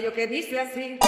aquello que dice así.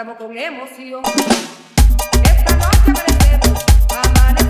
cantamos con emoción. Esta noche amanecemos, amanecemos.